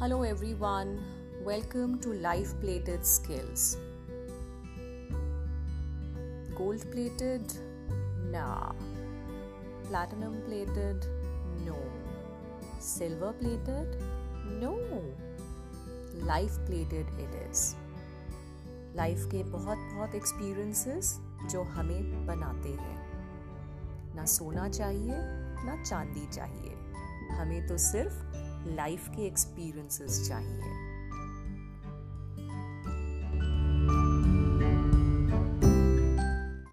Hello, everyone. Welcome to Life Plated Skills. Gold plated? Nah. Platinum plated? No. Silver plated? No. Life plated it is. Life के बहुत बहुत experiences जो हमें बनाते हैं ना सोना चाहिए ना चांदी चाहिए हमें तो सिर्फ़ लाइफ के एक्सपीरियंसेस चाहिए।